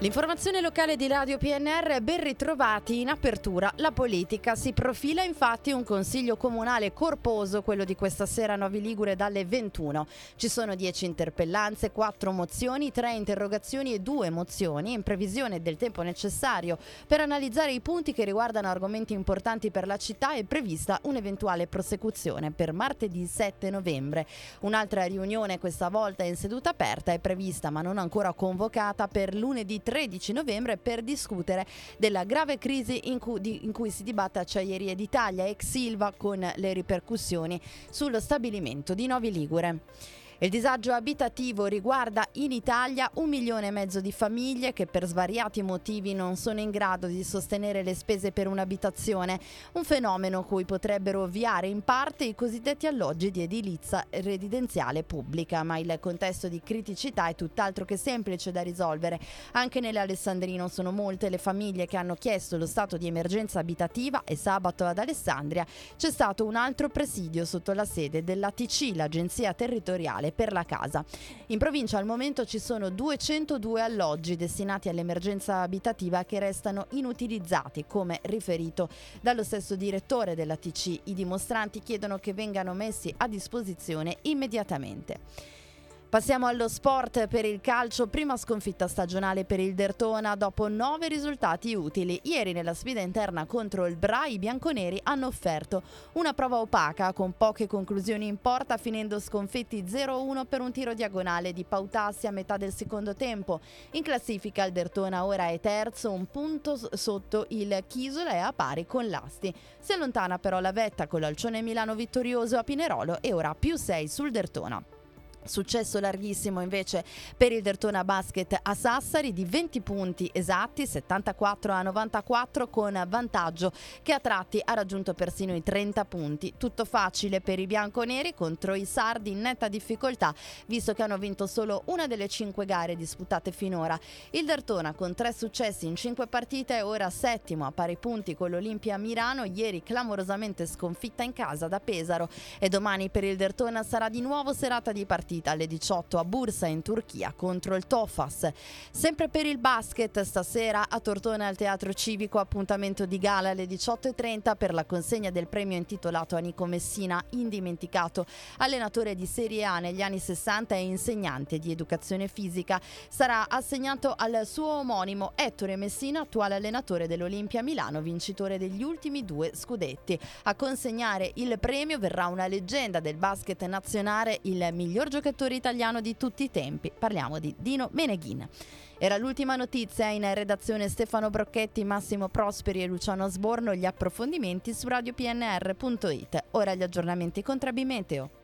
L'informazione locale di Radio PNR, ben ritrovati in apertura. La politica si profila infatti un consiglio comunale corposo, quello di questa sera a Novi Ligure dalle 21. Ci sono 10 interpellanze, 4 mozioni, 3 interrogazioni e 2 mozioni in previsione del tempo necessario per analizzare i punti che riguardano argomenti importanti per la città è prevista un'eventuale prosecuzione per martedì 7 novembre. Un'altra riunione questa volta in seduta aperta è prevista ma non ancora convocata per lunedì 13 novembre per discutere della grave crisi in cui, di, in cui si dibatte Acciaierie d'Italia ex Silva con le ripercussioni sullo stabilimento di Novi Ligure. Il disagio abitativo riguarda in Italia un milione e mezzo di famiglie che per svariati motivi non sono in grado di sostenere le spese per un'abitazione, un fenomeno cui potrebbero ovviare in parte i cosiddetti alloggi di edilizia residenziale pubblica, ma il contesto di criticità è tutt'altro che semplice da risolvere. Anche nell'Alessandrino sono molte le famiglie che hanno chiesto lo stato di emergenza abitativa e sabato ad Alessandria c'è stato un altro presidio sotto la sede dell'ATC, l'Agenzia Territoriale sociale per la casa. In provincia al momento ci sono 202 alloggi destinati all'emergenza abitativa che restano inutilizzati, come riferito dallo stesso direttore della TC. I dimostranti chiedono che vengano messi a disposizione immediatamente. Passiamo allo sport per il calcio, prima sconfitta stagionale per il Dertona dopo nove risultati utili. Ieri nella sfida interna contro il Bra i bianconeri hanno offerto una prova opaca con poche conclusioni in porta finendo sconfitti 0-1 per un tiro diagonale di Pautassi a metà del secondo tempo. In classifica il Dertona ora è terzo, un punto sotto il Chisola e a pari con l'Asti. Si allontana però la vetta con l'Alcione Milano vittorioso a Pinerolo e ora più 6 sul Dertona. Successo larghissimo invece per il Dertona Basket a Sassari di 20 punti esatti, 74 a 94 con vantaggio che a tratti ha raggiunto persino i 30 punti. Tutto facile per i bianconeri contro i sardi in netta difficoltà visto che hanno vinto solo una delle 5 gare disputate finora. Il Dertona con tre successi in 5 partite è ora settimo a pari punti con l'Olimpia Milano, ieri clamorosamente sconfitta in casa da Pesaro e domani per il Dertona sarà di nuovo serata di partita partita alle 18 a Bursa in Turchia contro il Tofas. Sempre per il basket, stasera a Tortona al Teatro Civico appuntamento di gala alle 18.30 per la consegna del premio intitolato a Nico Messina, indimenticato allenatore di Serie A negli anni 60 e insegnante di educazione fisica. Sarà assegnato al suo omonimo Ettore Messina, attuale allenatore dell'Olimpia Milano, vincitore degli ultimi due scudetti. A consegnare il premio verrà una leggenda del basket nazionale, il miglior giocatore giocatore italiano di tutti i tempi. Parliamo di Dino Meneghin. Era l'ultima notizia in redazione Stefano Brocchetti, Massimo Prosperi e Luciano Sborno. Gli approfondimenti su radiopnr.it. Ora gli aggiornamenti con Trabimeteo.